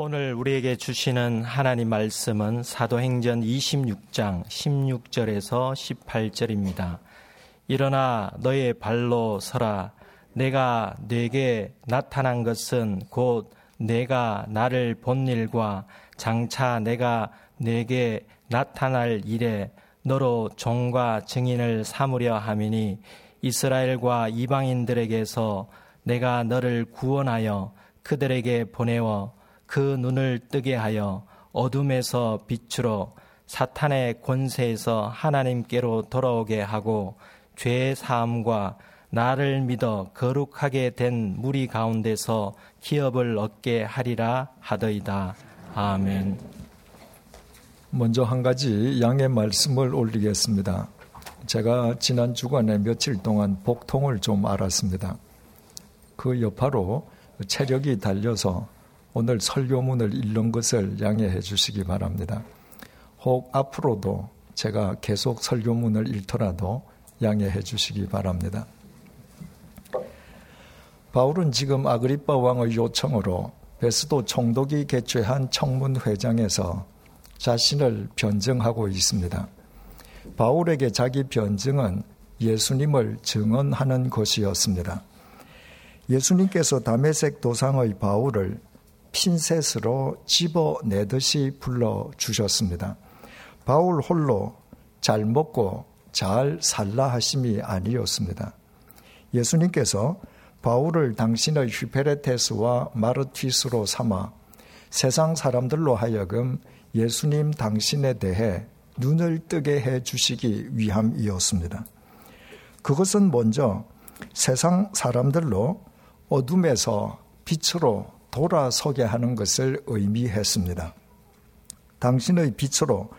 오늘 우리에게 주시는 하나님 말씀은 사도행전 26장 16절에서 18절입니다. 일어나 너의 발로 서라. 내가 네게 나타난 것은 곧 내가 나를 본 일과 장차 내가 네게 나타날 일에 너로 종과 증인을 삼으려 함이니 이스라엘과 이방인들에게서 내가 너를 구원하여 그들에게 보내어 그 눈을 뜨게 하여 어둠에서 빛으로 사탄의 권세에서 하나님께로 돌아오게 하고 죄의 사함과 나를 믿어 거룩하게 된 무리 가운데서 기업을 얻게 하리라 하더이다. 아멘. 먼저 한 가지 양의 말씀을 올리겠습니다. 제가 지난 주간에 며칠 동안 복통을 좀 알았습니다. 그 여파로 체력이 달려서 오늘 설교문을 읽는 것을 양해해 주시기 바랍니다. 혹 앞으로도 제가 계속 설교문을 읽더라도 양해해 주시기 바랍니다. 바울은 지금 아그리빠 왕의 요청으로 베스도 총독이 개최한 청문회장에서 자신을 변증하고 있습니다. 바울에게 자기 변증은 예수님을 증언하는 것이었습니다. 예수님께서 담에색 도상의 바울을 핀셋으로 집어내듯이 불러주셨습니다. 바울 홀로 잘 먹고 잘 살라 하심이 아니었습니다. 예수님께서 바울을 당신의 휘페레테스와 마르티스로 삼아 세상 사람들로 하여금 예수님 당신에 대해 눈을 뜨게 해 주시기 위함이었습니다. 그것은 먼저 세상 사람들로 어둠에서 빛으로 돌아서게 하는 것을 의미했습니다. 당신의 빛으로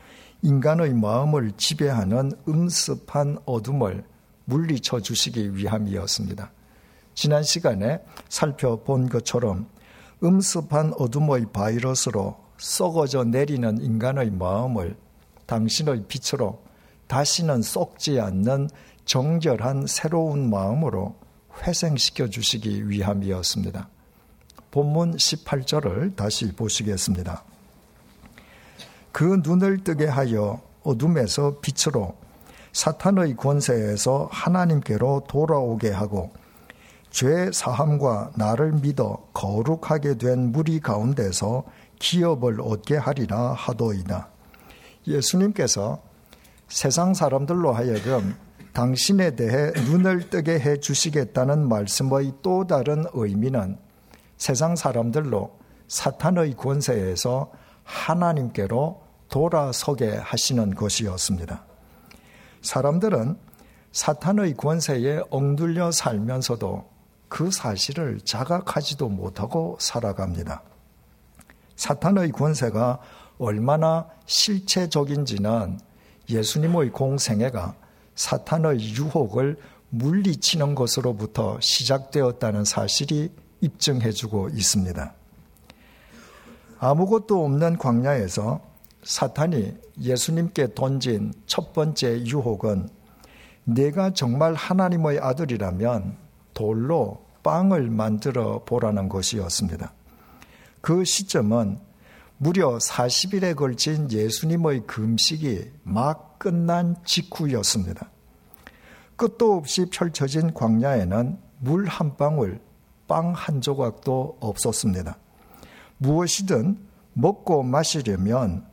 인간의 마음을 지배하는 음습한 어둠을 물리쳐 주시기 위함이었습니다. 지난 시간에 살펴본 것처럼 음습한 어둠의 바이러스로 썩어져 내리는 인간의 마음을 당신의 빛으로 다시는 썩지 않는 정결한 새로운 마음으로 회생시켜 주시기 위함이었습니다. 본문 18절을 다시 보시겠습니다. 그 눈을 뜨게 하여 어둠에서 빛으로 사탄의 권세에서 하나님께로 돌아오게 하고 죄 사함과 나를 믿어 거룩하게 된 무리 가운데서 기업을 얻게 하리라 하도이다. 예수님께서 세상 사람들로 하여금 당신에 대해 눈을 뜨게 해 주시겠다는 말씀의 또 다른 의미는 세상 사람들로 사탄의 권세에서 하나님께로 돌아서게 하시는 것이었습니다. 사람들은 사탄의 권세에 엉들려 살면서도 그 사실을 자각하지도 못하고 살아갑니다. 사탄의 권세가 얼마나 실체적인지는 예수님의 공생애가 사탄의 유혹을 물리치는 것으로부터 시작되었다는 사실이 입증해주고 있습니다. 아무것도 없는 광야에서 사탄이 예수님께 던진 첫 번째 유혹은 내가 정말 하나님의 아들이라면 돌로 빵을 만들어 보라는 것이었습니다. 그 시점은 무려 40일에 걸친 예수님의 금식이 막 끝난 직후였습니다. 끝도 없이 펼쳐진 광야에는 물 한 방울, 빵 한 조각도 없었습니다. 무엇이든 먹고 마시려면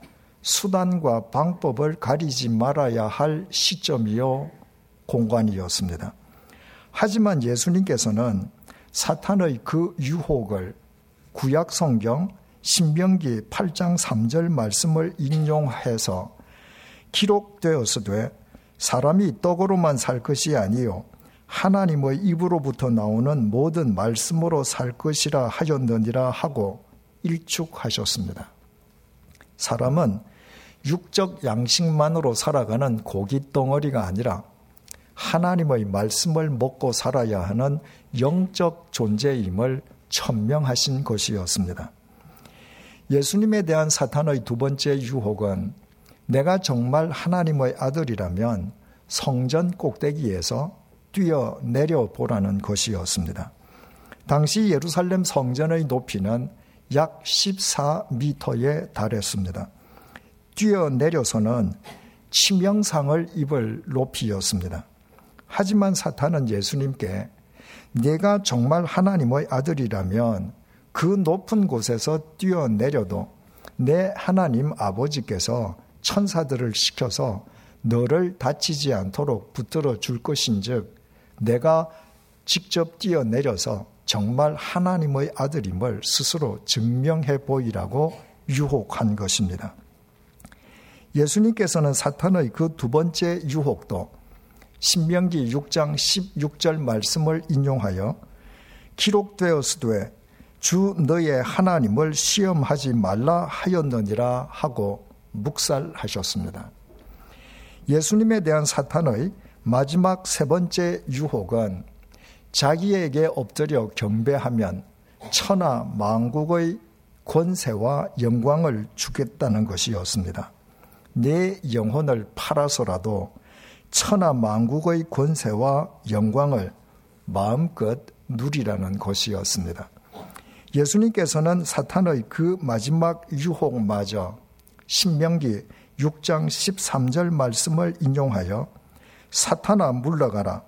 수단과 방법을 가리지 말아야 할 시점이요 공간이었습니다. 하지만 예수님께서는 사탄의 그 유혹을 구약 성경 신명기 8장 3절 말씀을 인용해서 기록되었으되 사람이 떡으로만 살 것이 아니요 하나님의 입으로부터 나오는 모든 말씀으로 살 것이라 하였느니라 하고 일축하셨습니다. 사람은 육적 양식만으로 살아가는 고기 덩어리가 아니라 하나님의 말씀을 먹고 살아야 하는 영적 존재임을 천명하신 것이었습니다. 예수님에 대한 사탄의 두 번째 유혹은 내가 정말 하나님의 아들이라면 성전 꼭대기에서 뛰어 내려 보라는 것이었습니다. 당시 예루살렘 성전의 높이는 약 14m에 달했습니다. 뛰어내려서는 치명상을 입을 높이였습니다. 하지만 사탄은 예수님께 내가 정말 하나님의 아들이라면 그 높은 곳에서 뛰어내려도 내 하나님 아버지께서 천사들을 시켜서 너를 다치지 않도록 붙들어 줄 것인즉 내가 직접 뛰어내려서 정말 하나님의 아들임을 스스로 증명해 보이라고 유혹한 것입니다. 예수님께서는 사탄의 그 두 번째 유혹도 신명기 6장 16절 말씀을 인용하여 기록되었으되 주 너의 하나님을 시험하지 말라 하였느니라 하고 묵살하셨습니다. 예수님에 대한 사탄의 마지막 세 번째 유혹은 자기에게 엎드려 경배하면 천하 만국의 권세와 영광을 주겠다는 것이었습니다. 내 영혼을 팔아서라도 천하 만국의 권세와 영광을 마음껏 누리라는 것이었습니다. 예수님께서는 사탄의 그 마지막 유혹마저 신명기 6장 13절 말씀을 인용하여 사탄아 물러가라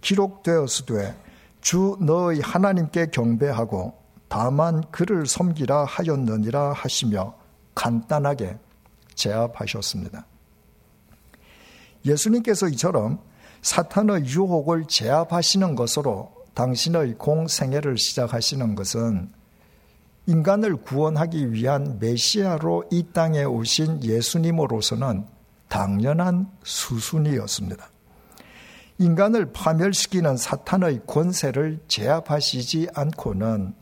기록되었으되 주 너의 하나님께 경배하고 다만 그를 섬기라 하였느니라 하시며 간단하게 제압하셨습니다. 예수님께서 이처럼 사탄의 유혹을 제압하시는 것으로 당신의 공생애를 시작하시는 것은 인간을 구원하기 위한 메시아로 이 땅에 오신 예수님으로서는 당연한 수순이었습니다. 인간을 파멸시키는 사탄의 권세를 제압하시지 않고는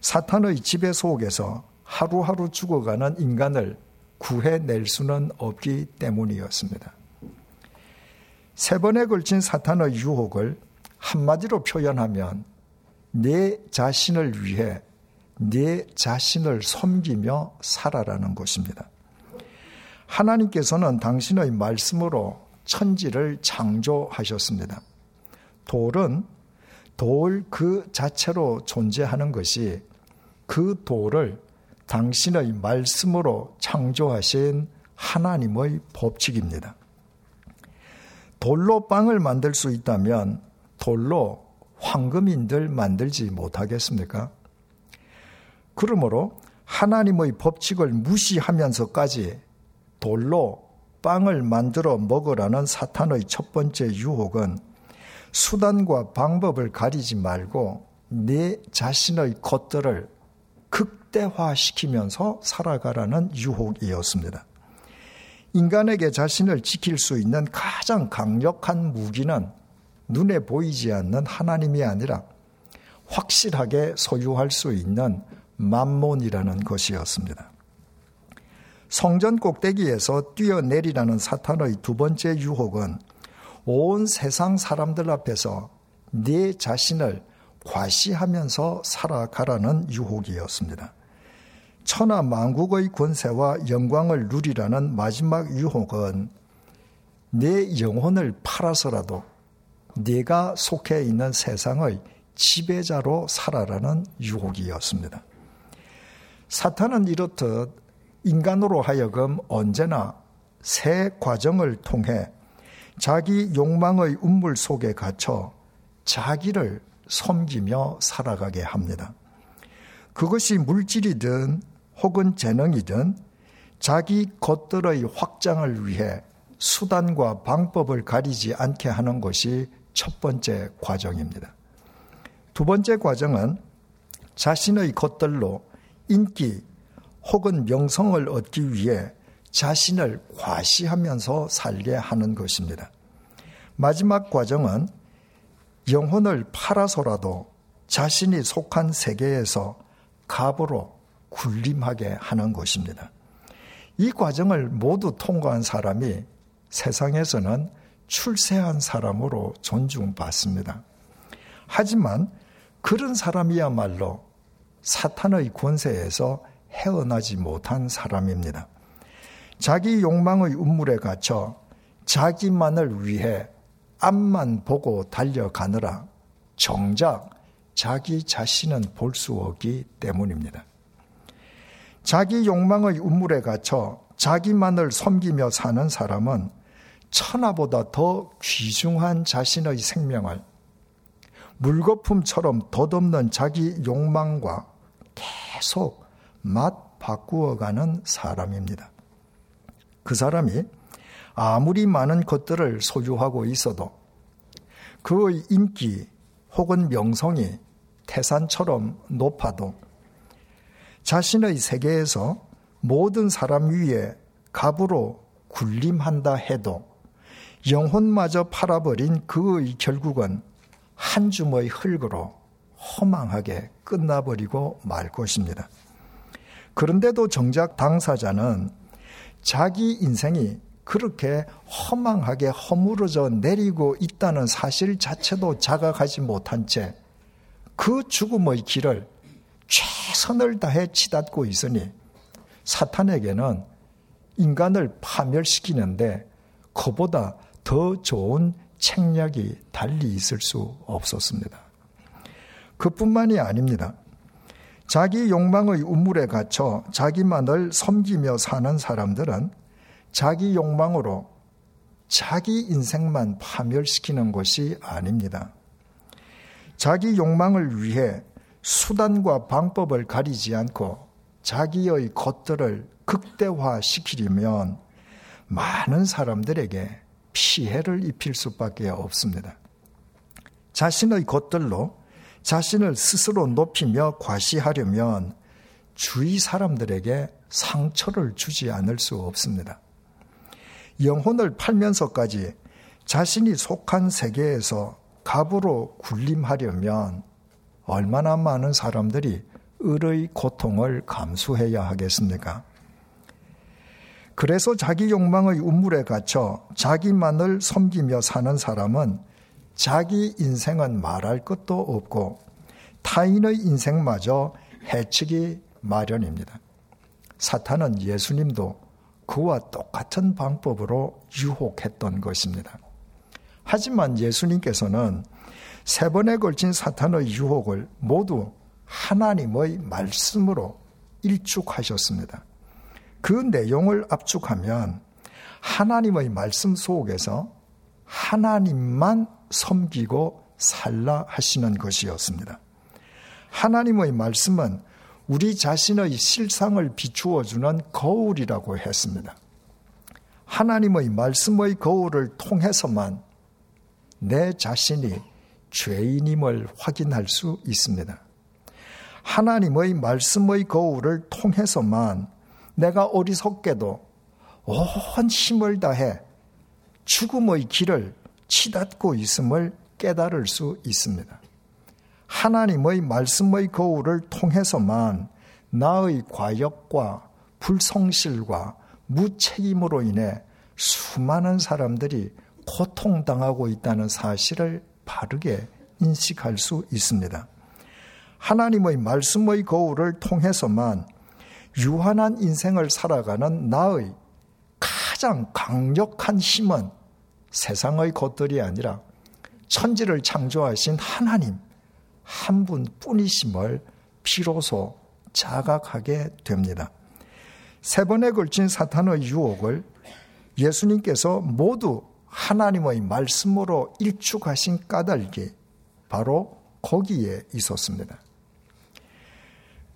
사탄의 지배 속에서 하루하루 죽어가는 인간을 구해낼 수는 없기 때문이었습니다. 세 번에 걸친 사탄의 유혹을 한마디로 표현하면 내 자신을 위해 내 자신을 섬기며 살아라는 것입니다. 하나님께서는 당신의 말씀으로 천지를 창조하셨습니다. 돌은 돌 그 자체로 존재하는 것이 그 돌을 당신의 말씀으로 창조하신 하나님의 법칙입니다. 돌로 빵을 만들 수 있다면 돌로 황금인들 만들지 못하겠습니까? 그러므로 하나님의 법칙을 무시하면서까지 돌로 빵을 만들어 먹으라는 사탄의 첫 번째 유혹은 수단과 방법을 가리지 말고 내 자신의 것들을 극대화시키면서 살아가라는 유혹이었습니다. 인간에게 자신을 지킬 수 있는 가장 강력한 무기는 눈에 보이지 않는 하나님이 아니라 확실하게 소유할 수 있는 만몬이라는 것이었습니다. 성전 꼭대기에서 뛰어내리라는 사탄의 두 번째 유혹은 온 세상 사람들 앞에서 네 자신을 과시하면서 살아가라는 유혹이었습니다. 천하 만국의 권세와 영광을 누리라는 마지막 유혹은 내 영혼을 팔아서라도 네가 속해 있는 세상의 지배자로 살아라는 유혹이었습니다. 사탄은 이렇듯 인간으로 하여금 언제나 새 과정을 통해 자기 욕망의 운물 속에 갇혀 자기를 섬기며 살아가게 합니다. 그것이 물질이든 혹은 재능이든 자기 것들의 확장을 위해 수단과 방법을 가리지 않게 하는 것이 첫 번째 과정입니다. 두 번째 과정은 자신의 것들로 인기 혹은 명성을 얻기 위해 자신을 과시하면서 살게 하는 것입니다. 마지막 과정은 영혼을 팔아서라도 자신이 속한 세계에서 갑으로 군림하게 하는 것입니다. 이 과정을 모두 통과한 사람이 세상에서는 출세한 사람으로 존중받습니다. 하지만 그런 사람이야말로 사탄의 권세에서 헤어나지 못한 사람입니다. 자기 욕망의 운물에 갇혀 자기만을 위해 앞만 보고 달려가느라 정작 자기 자신은 볼 수 없기 때문입니다. 자기 욕망의 우물에 갇혀 자기만을 섬기며 사는 사람은 천하보다 더 귀중한 자신의 생명을 물거품처럼 덧없는 자기 욕망과 계속 맛 바꾸어가는 사람입니다. 그 사람이 아무리 많은 것들을 소유하고 있어도 그의 인기 혹은 명성이 태산처럼 높아도 자신의 세계에서 모든 사람 위에 갑으로 군림한다 해도 영혼마저 팔아버린 그의 결국은 한 줌의 흙으로 허망하게 끝나버리고 말 것입니다. 그런데도 정작 당사자는 자기 인생이 그렇게 허망하게 허물어져 내리고 있다는 사실 자체도 자각하지 못한 채 그 죽음의 길을 최선을 다해 치닫고 있으니 사탄에게는 인간을 파멸시키는데 그보다 더 좋은 책략이 달리 있을 수 없었습니다. 그뿐만이 아닙니다. 자기 욕망의 우물에 갇혀 자기만을 섬기며 사는 사람들은 자기 욕망으로 자기 인생만 파멸시키는 것이 아닙니다. 자기 욕망을 위해 수단과 방법을 가리지 않고 자기의 것들을 극대화시키려면 많은 사람들에게 피해를 입힐 수밖에 없습니다. 자신의 것들로 자신을 스스로 높이며 과시하려면 주위 사람들에게 상처를 주지 않을 수 없습니다. 영혼을 팔면서까지 자신이 속한 세계에서 갑으로 군림하려면 얼마나 많은 사람들이 을의 고통을 감수해야 하겠습니까? 그래서 자기 욕망의 우물에 갇혀 자기만을 섬기며 사는 사람은 자기 인생은 말할 것도 없고 타인의 인생마저 해치기 마련입니다. 사탄은 예수님도 그와 똑같은 방법으로 유혹했던 것입니다. 하지만 예수님께서는 세 번에 걸친 사탄의 유혹을 모두 하나님의 말씀으로 일축하셨습니다. 그 내용을 압축하면 하나님의 말씀 속에서 하나님만 섬기고 살라 하시는 것이었습니다. 하나님의 말씀은 우리 자신의 실상을 비추어 주는 거울이라고 했습니다. 하나님의 말씀의 거울을 통해서만 내 자신이 죄인임을 확인할 수 있습니다. 하나님의 말씀의 거울을 통해서만 내가 어리석게도 온 힘을 다해 죽음의 길을 치닫고 있음을 깨달을 수 있습니다. 하나님의 말씀의 거울을 통해서만 나의 과역과 불성실과 무책임으로 인해 수많은 사람들이 고통당하고 있다는 사실을 바르게 인식할 수 있습니다. 하나님의 말씀의 거울을 통해서만 유한한 인생을 살아가는 나의 가장 강력한 힘은 세상의 것들이 아니라 천지를 창조하신 하나님 한 분뿐이심을 비로소 자각하게 됩니다. 세 번에 걸친 사탄의 유혹을 예수님께서 모두 하나님의 말씀으로 일축하신 까닭이 바로 거기에 있었습니다.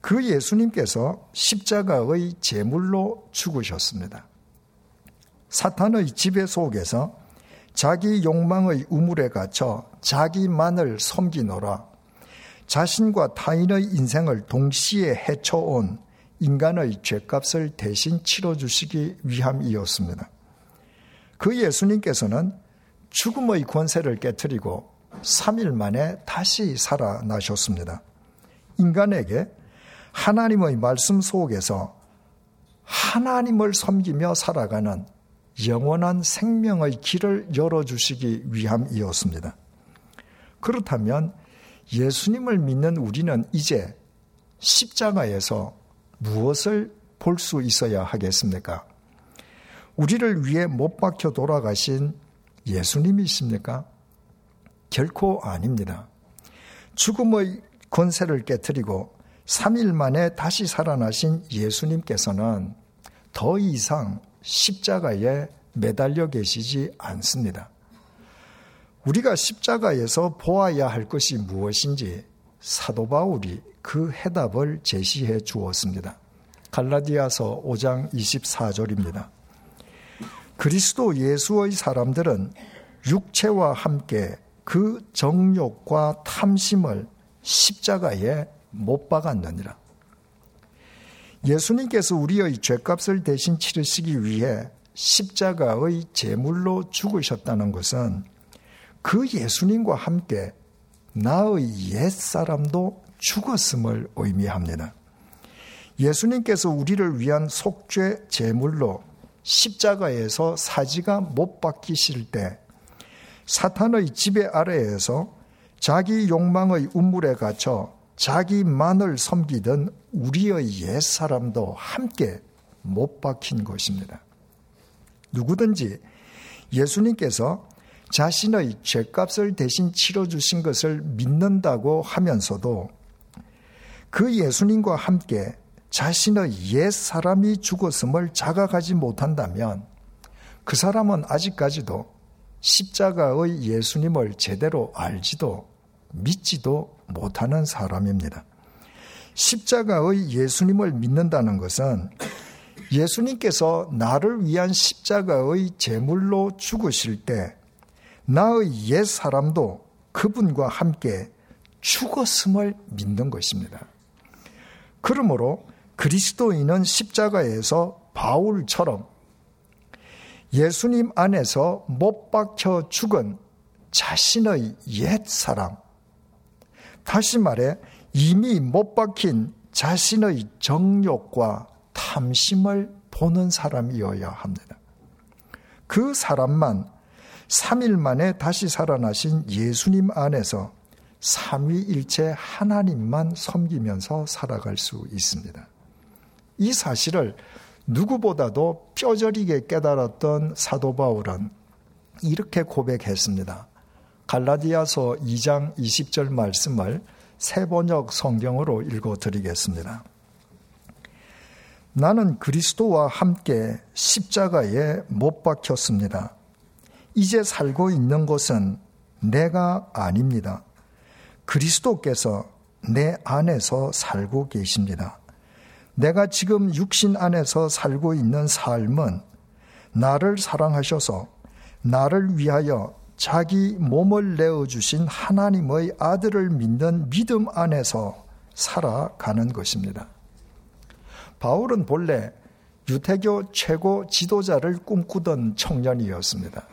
그 예수님께서 십자가의 제물로 죽으셨습니다. 사탄의 지배 속에서 자기 욕망의 우물에 갇혀 자기만을 섬기노라 자신과 타인의 인생을 동시에 해쳐온 인간의 죄값을 대신 치러주시기 위함이었습니다. 그 예수님께서는 죽음의 권세를 깨뜨리고 3일 만에 다시 살아나셨습니다. 인간에게 하나님의 말씀 속에서 하나님을 섬기며 살아가는 영원한 생명의 길을 열어주시기 위함이었습니다. 그렇다면 예수님을 믿는 우리는 이제 십자가에서 무엇을 볼 수 있어야 하겠습니까? 우리를 위해 못 박혀 돌아가신 예수님이십니까? 결코 아닙니다. 죽음의 권세를 깨뜨리고 3일 만에 다시 살아나신 예수님께서는 더 이상 십자가에 매달려 계시지 않습니다. 우리가 십자가에서 보아야 할 것이 무엇인지 사도 바울이 그 해답을 제시해 주었습니다. 갈라디아서 5장 24절입니다. 그리스도 예수의 사람들은 육체와 함께 그 정욕과 탐심을 십자가에 못 박았느니라. 예수님께서 우리의 죄값을 대신 치르시기 위해 십자가의 제물로 죽으셨다는 것은 그 예수님과 함께 나의 옛 사람도 죽었음을 의미합니다. 예수님께서 우리를 위한 속죄 제물로 십자가에서 사지가 못 박히실 때 사탄의 지배 아래에서 자기 욕망의 우물에 갇혀 자기만을 섬기던 우리의 옛 사람도 함께 못 박힌 것입니다. 누구든지 예수님께서 자신의 죄값을 대신 치러주신 것을 믿는다고 하면서도 그 예수님과 함께 자신의 옛 사람이 죽었음을 자각하지 못한다면 그 사람은 아직까지도 십자가의 예수님을 제대로 알지도 믿지도 못하는 사람입니다. 십자가의 예수님을 믿는다는 것은 예수님께서 나를 위한 십자가의 제물로 죽으실 때 나의 옛 사람도 그분과 함께 죽었음을 믿는 것입니다. 그러므로 그리스도인은 십자가에서 바울처럼 예수님 안에서 못 박혀 죽은 자신의 옛 사람, 다시 말해 이미 못 박힌 자신의 정욕과 탐심을 보는 사람이어야 합니다. 그 사람만 3일 만에 다시 살아나신 예수님 안에서 삼위일체 하나님만 섬기면서 살아갈 수 있습니다. 이 사실을 누구보다도 뼈저리게 깨달았던 사도 바울은 이렇게 고백했습니다. 갈라디아서 2장 20절 말씀을 세번역 성경으로 읽어 드리겠습니다. 나는 그리스도와 함께 십자가에 못 박혔습니다. 이제 살고 있는 것은 내가 아닙니다. 그리스도께서 내 안에서 살고 계십니다. 내가 지금 육신 안에서 살고 있는 삶은 나를 사랑하셔서 나를 위하여 자기 몸을 내어주신 하나님의 아들을 믿는 믿음 안에서 살아가는 것입니다. 바울은 본래 유태교 최고 지도자를 꿈꾸던 청년이었습니다.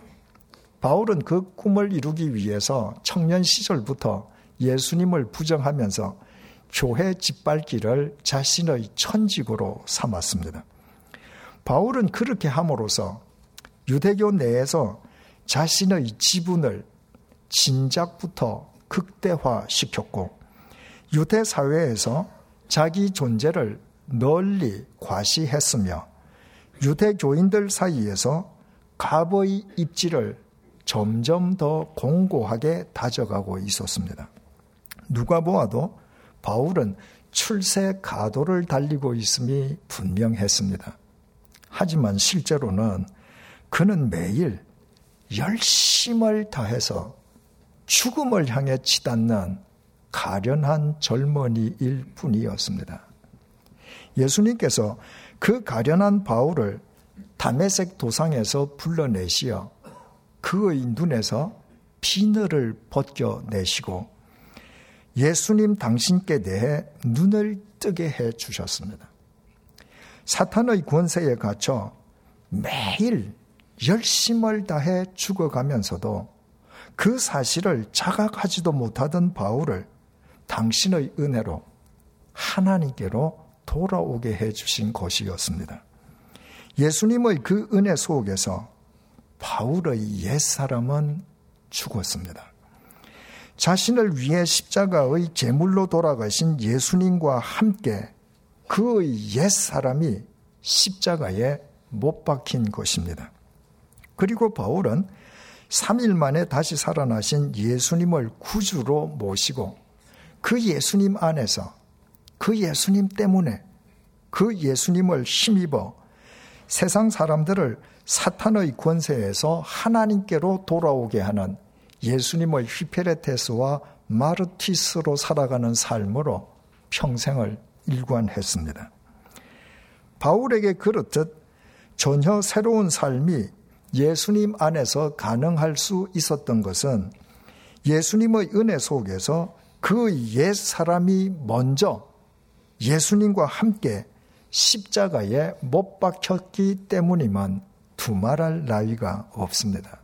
바울은 그 꿈을 이루기 위해서 청년 시절부터 예수님을 부정하면서 교회 짓밟기를 자신의 천직으로 삼았습니다. 바울은 그렇게 함으로써 유대교 내에서 자신의 지분을 진작부터 극대화시켰고 유대 사회에서 자기 존재를 널리 과시했으며 유대교인들 사이에서 갑의 입지를 점점 더 공고하게 다져가고 있었습니다. 누가 보아도 바울은 출세 가도를 달리고 있음이 분명했습니다. 하지만 실제로는 그는 매일 열심을 다해서 죽음을 향해 치닫는 가련한 젊은이일 뿐이었습니다. 예수님께서 그 가련한 바울을 담에색 도상에서 불러내시어 그의 눈에서 비늘을 벗겨내시고 예수님 당신께 대해 눈을 뜨게 해 주셨습니다. 사탄의 권세에 갇혀 매일 열심을 다해 죽어가면서도 그 사실을 자각하지도 못하던 바울을 당신의 은혜로 하나님께로 돌아오게 해 주신 것이었습니다. 예수님의 그 은혜 속에서 바울의 옛사람은 죽었습니다. 자신을 위해 십자가의 제물로 돌아가신 예수님과 함께 그의 옛사람이 십자가에 못 박힌 것입니다. 그리고 바울은 3일 만에 다시 살아나신 예수님을 구주로 모시고 그 예수님 안에서 그 예수님 때문에 그 예수님을 힘입어 세상 사람들을 사탄의 권세에서 하나님께로 돌아오게 하는 예수님의 휘페레테스와 마르티스로 살아가는 삶으로 평생을 일관했습니다. 바울에게 그렇듯 전혀 새로운 삶이 예수님 안에서 가능할 수 있었던 것은 예수님의 은혜 속에서 그 옛 사람이 먼저 예수님과 함께 십자가에 못 박혔기 때문이만 두말할 나위가 없습니다.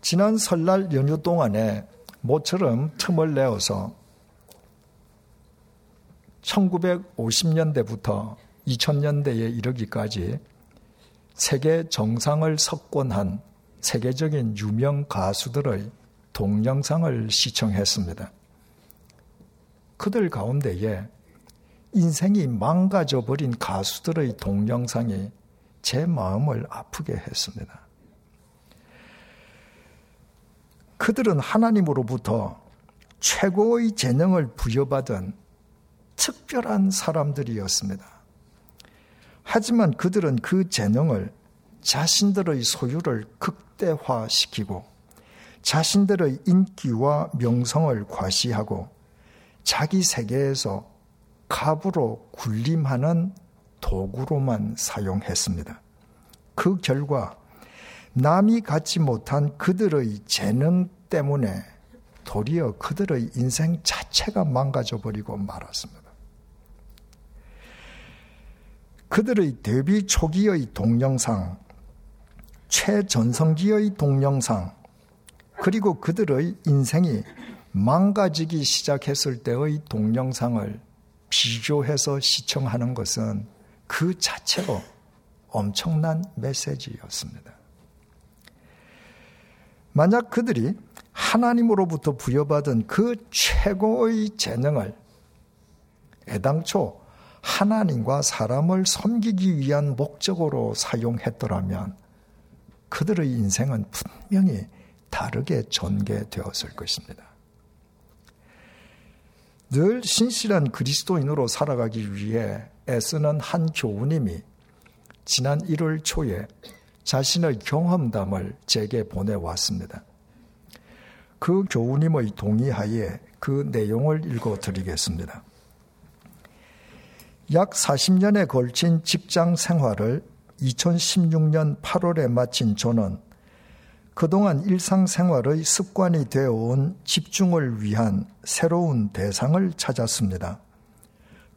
지난 설날 연휴 동안에 모처럼 틈을 내어서 1950년대부터 2000년대에 이르기까지 세계 정상을 석권한 세계적인 유명 가수들의 동영상을 시청했습니다. 그들 가운데에 인생이 망가져 버린 가수들의 동영상이 제 마음을 아프게 했습니다. 그들은 하나님으로부터 최고의 재능을 부여받은 특별한 사람들이었습니다. 하지만 그들은 그 재능을 자신들의 소유를 극대화시키고 자신들의 인기와 명성을 과시하고 자기 세계에서 갑으로 군림하는 도구로만 사용했습니다. 그 결과 남이 갖지 못한 그들의 재능 때문에 도리어 그들의 인생 자체가 망가져 버리고 말았습니다. 그들의 데뷔 초기의 동영상, 최전성기의 동영상, 그리고 그들의 인생이 망가지기 시작했을 때의 동영상을 비교해서 시청하는 것은 그 자체로 엄청난 메시지였습니다. 만약 그들이 하나님으로부터 부여받은 그 최고의 재능을 애당초 하나님과 사람을 섬기기 위한 목적으로 사용했더라면 그들의 인생은 분명히 다르게 전개되었을 것입니다. 늘 신실한 그리스도인으로 살아가기 위해 애쓰는 한 교우님이 지난 1월 초에 자신의 경험담을 제게 보내왔습니다. 그 교우님의 동의하에 그 내용을 읽어 드리겠습니다. 약 40년에 걸친 직장 생활을 2016년 8월에 마친 저는 그동안 일상생활의 습관이 되어온 집중을 위한 새로운 대상을 찾았습니다.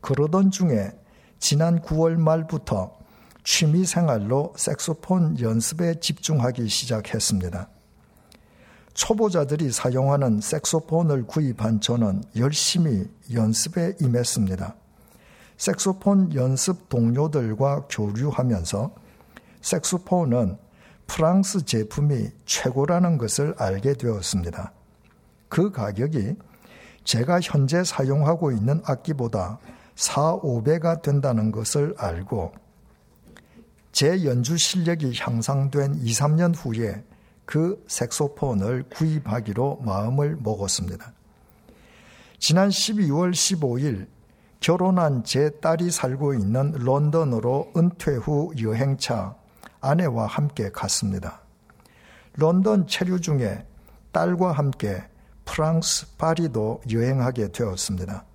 그러던 중에 지난 9월 말부터 취미 생활로 색소폰 연습에 집중하기 시작했습니다. 초보자들이 사용하는 색소폰을 구입한 저는 열심히 연습에 임했습니다. 색소폰 연습 동료들과 교류하면서 색소폰은 프랑스 제품이 최고라는 것을 알게 되었습니다. 그 가격이 제가 현재 사용하고 있는 악기보다 4, 5배가 된다는 것을 알고 제 연주 실력이 향상된 2, 3년 후에 그 색소폰을 구입하기로 마음을 먹었습니다. 지난 12월 15일 결혼한 제 딸이 살고 있는 런던으로 은퇴 후 여행차 아내와 함께 갔습니다. 런던 체류 중에 딸과 함께 프랑스 파리도 여행하게 되었습니다.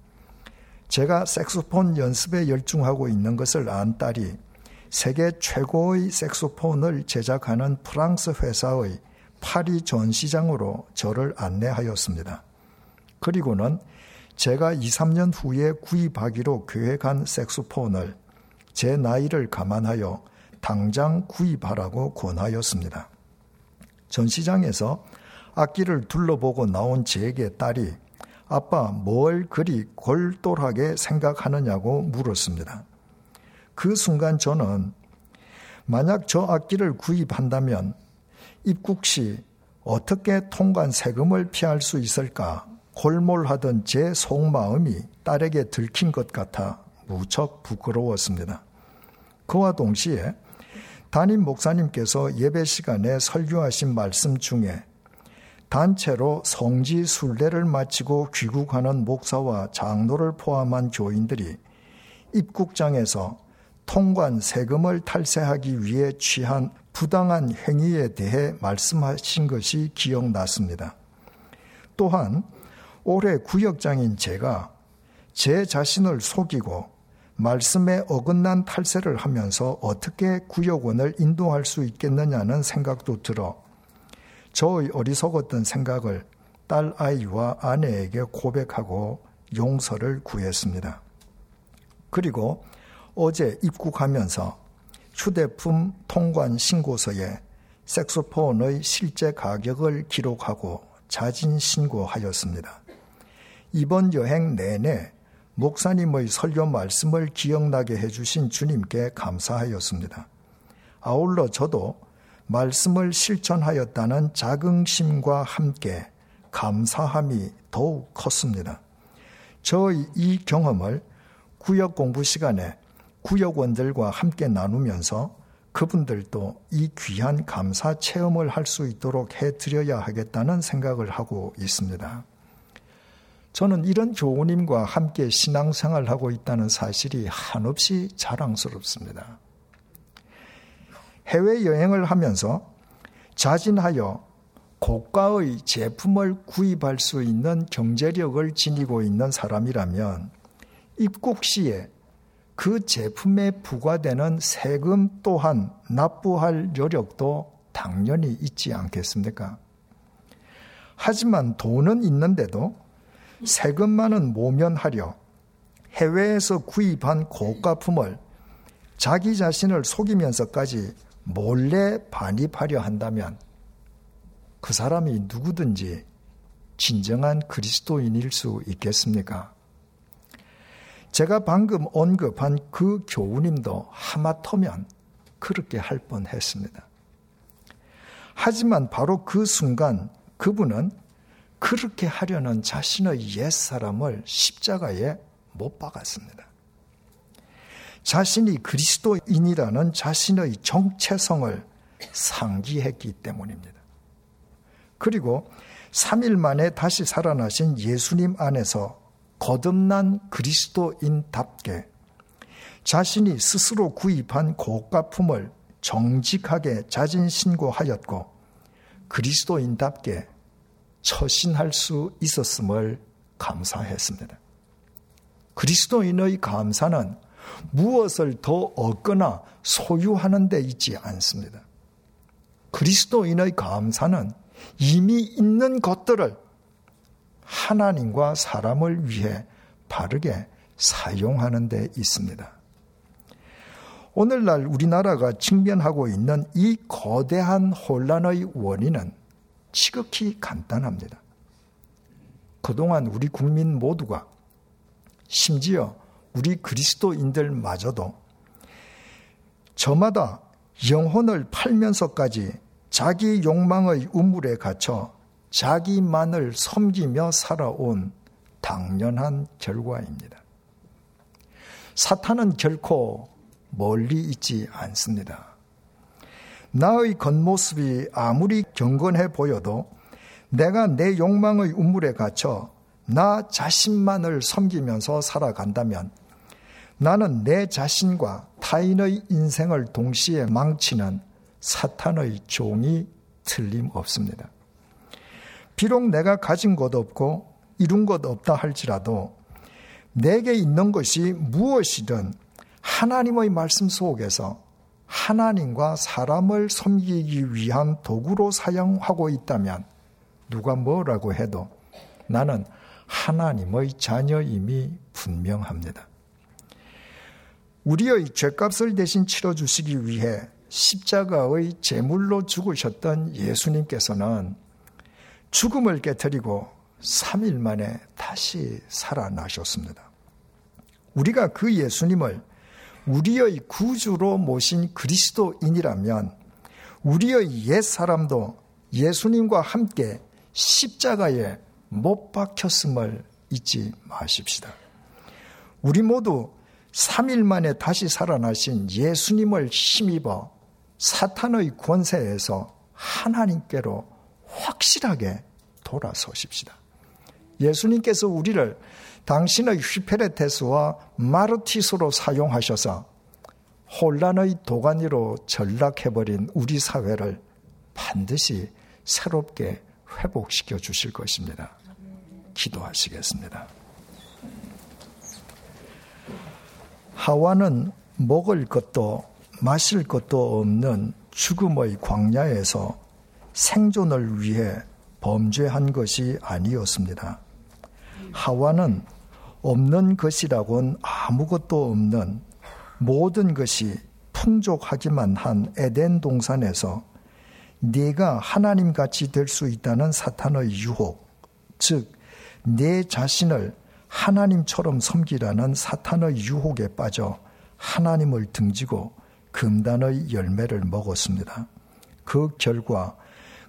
제가 색소폰 연습에 열중하고 있는 것을 안 딸이 세계 최고의 색소폰을 제작하는 프랑스 회사의 파리 전시장으로 저를 안내하였습니다. 그리고는 제가 2, 3년 후에 구입하기로 계획한 색소폰을 제 나이를 감안하여 당장 구입하라고 권하였습니다. 전시장에서 악기를 둘러보고 나온 제게 딸이 아빠 뭘 그리 골똘하게 생각하느냐고 물었습니다. 그 순간 저는 만약 저 악기를 구입한다면 입국 시 어떻게 통관 세금을 피할 수 있을까 골몰하던 제 속마음이 딸에게 들킨 것 같아 무척 부끄러웠습니다. 그와 동시에 담임 목사님께서 예배 시간에 설교하신 말씀 중에 단체로 성지 순례를 마치고 귀국하는 목사와 장로를 포함한 교인들이 입국장에서 통관 세금을 탈세하기 위해 취한 부당한 행위에 대해 말씀하신 것이 기억났습니다. 또한 올해 구역장인 제가 제 자신을 속이고 말씀에 어긋난 탈세를 하면서 어떻게 구역원을 인도할 수 있겠느냐는 생각도 들어 저의 어리석었던 생각을 딸 아이와 아내에게 고백하고 용서를 구했습니다. 그리고 어제 입국하면서 휴대폰 통관 신고서에 색소폰의 실제 가격을 기록하고 자진 신고하였습니다. 이번 여행 내내 목사님의 설교 말씀을 기억나게 해주신 주님께 감사하였습니다. 아울러 저도 말씀을 실천하였다는 자긍심과 함께 감사함이 더욱 컸습니다. 저의 이 경험을 구역 공부 시간에 구역원들과 함께 나누면서 그분들도 이 귀한 감사 체험을 할 수 있도록 해드려야 하겠다는 생각을 하고 있습니다. 저는 이런 교우님과 함께 신앙생활을 하고 있다는 사실이 한없이 자랑스럽습니다. 해외여행을 하면서 자진하여 고가의 제품을 구입할 수 있는 경제력을 지니고 있는 사람이라면 입국 시에 그 제품에 부과되는 세금 또한 납부할 여력도 당연히 있지 않겠습니까? 하지만 돈은 있는데도 세금만은 모면하려 해외에서 구입한 고가품을 자기 자신을 속이면서까지 몰래 반입하려 한다면 그 사람이 누구든지 진정한 그리스도인일 수 있겠습니까? 제가 방금 언급한 그 교우님도 하마터면 그렇게 할 뻔 했습니다. 하지만 바로 그 순간 그분은 그렇게 하려는 자신의 옛사람을 십자가에 못 박았습니다. 자신이 그리스도인이라는 자신의 정체성을 상기했기 때문입니다. 그리고 3일 만에 다시 살아나신 예수님 안에서 거듭난 그리스도인답게 자신이 스스로 구입한 고가품을 정직하게 자진 신고하였고 그리스도인답게 처신할 수 있었음을 감사했습니다. 그리스도인의 감사는 무엇을 더 얻거나 소유하는 데 있지 않습니다. 그리스도인의 감사는 이미 있는 것들을 하나님과 사람을 위해 바르게 사용하는 데 있습니다. 오늘날 우리나라가 직면하고 있는 이 거대한 혼란의 원인은 지극히 간단합니다. 그동안 우리 국민 모두가 심지어 우리 그리스도인들마저도 저마다 영혼을 팔면서까지 자기 욕망의 우물에 갇혀 자기만을 섬기며 살아온 당연한 결과입니다. 사탄은 결코 멀리 있지 않습니다. 나의 겉모습이 아무리 경건해 보여도 내가 내 욕망의 우물에 갇혀 나 자신만을 섬기면서 살아간다면 나는 내 자신과 타인의 인생을 동시에 망치는 사탄의 종이 틀림없습니다. 비록 내가 가진 것 없고 이룬 것 없다 할지라도 내게 있는 것이 무엇이든 하나님의 말씀 속에서 하나님과 사람을 섬기기 위한 도구로 사용하고 있다면 누가 뭐라고 해도 나는 하나님의 자녀임이 분명합니다. 우리의 죄값을 대신 치러주시기 위해 십자가의 제물로 죽으셨던 예수님께서는 죽음을 깨뜨리고 3일 만에 다시 살아나셨습니다. 우리가 그 예수님을 우리의 구주로 모신 그리스도인이라면 우리의 옛 사람도 예수님과 함께 십자가에 못 박혔음을 잊지 마십시다. 우리 모두 3일 만에 다시 살아나신 예수님을 힘입어 사탄의 권세에서 하나님께로 확실하게 돌아서십시다. 예수님께서 우리를 당신의 휘페레테스와 마르티스로 사용하셔서 혼란의 도가니로 전락해버린 우리 사회를 반드시 새롭게 회복시켜 주실 것입니다. 기도하시겠습니다. 하와는 먹을 것도 마실 것도 없는 죽음의 광야에서 생존을 위해 범죄한 것이 아니었습니다. 하와는 없는 것이라곤 아무것도 없는 모든 것이 풍족하기만 한 에덴 동산에서 네가 하나님 같이 될 수 있다는 사탄의 유혹, 즉 내 자신을 하나님처럼 섬기라는 사탄의 유혹에 빠져 하나님을 등지고 금단의 열매를 먹었습니다. 그 결과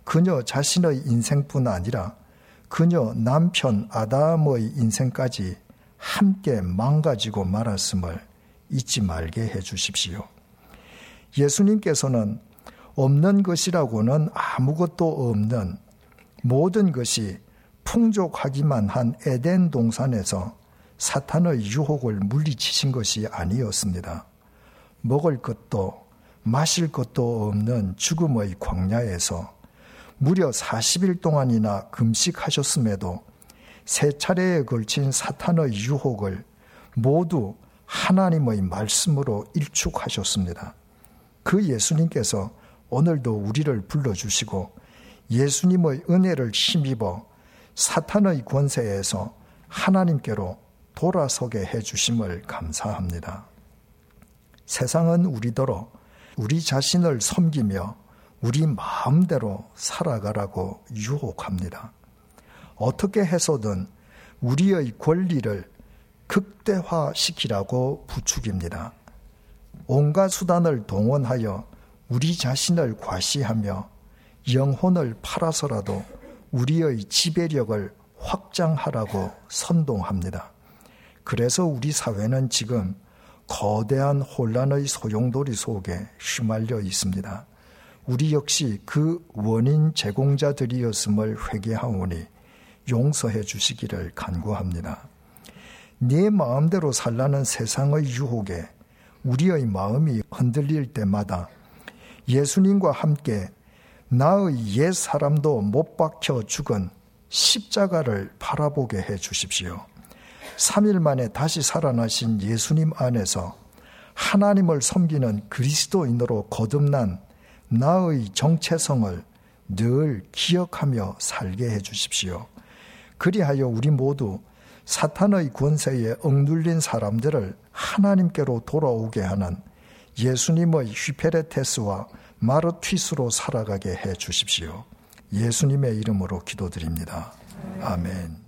그녀 자신의 인생뿐 아니라 그녀 남편 아담의 인생까지 함께 망가지고 말았음을 잊지 말게 해 주십시오. 예수님께서는 없는 것이라고는 아무것도 없는 모든 것이 풍족하기만 한 에덴 동산에서 사탄의 유혹을 물리치신 것이 아니었습니다. 먹을 것도 마실 것도 없는 죽음의 광야에서 무려 40일 동안이나 금식하셨음에도 세 차례에 걸친 사탄의 유혹을 모두 하나님의 말씀으로 일축하셨습니다. 그 예수님께서 오늘도 우리를 불러주시고 예수님의 은혜를 힘입어 사탄의 권세에서 하나님께로 돌아서게 해주심을 감사합니다. 세상은 우리더러 우리 자신을 섬기며 우리 마음대로 살아가라고 유혹합니다. 어떻게 해서든 우리의 권리를 극대화시키라고 부추깁니다. 온갖 수단을 동원하여 우리 자신을 과시하며 영혼을 팔아서라도 우리의 지배력을 확장하라고 선동합니다. 그래서 우리 사회는 지금 거대한 혼란의 소용돌이 속에 휘말려 있습니다. 우리 역시 그 원인 제공자들이었음을 회개하오니 용서해 주시기를 간구합니다. 네 마음대로 살라는 세상의 유혹에 우리의 마음이 흔들릴 때마다 예수님과 함께 나의 옛 사람도 못 박혀 죽은 십자가를 바라보게 해 주십시오. 3일 만에 다시 살아나신 예수님 안에서 하나님을 섬기는 그리스도인으로 거듭난 나의 정체성을 늘 기억하며 살게 해 주십시오. 그리하여 우리 모두 사탄의 권세에 억눌린 사람들을 하나님께로 돌아오게 하는 예수님의 휘페레테스와 마르튀스로 살아가게 해 주십시오. 예수님의 이름으로 기도드립니다. 아멘.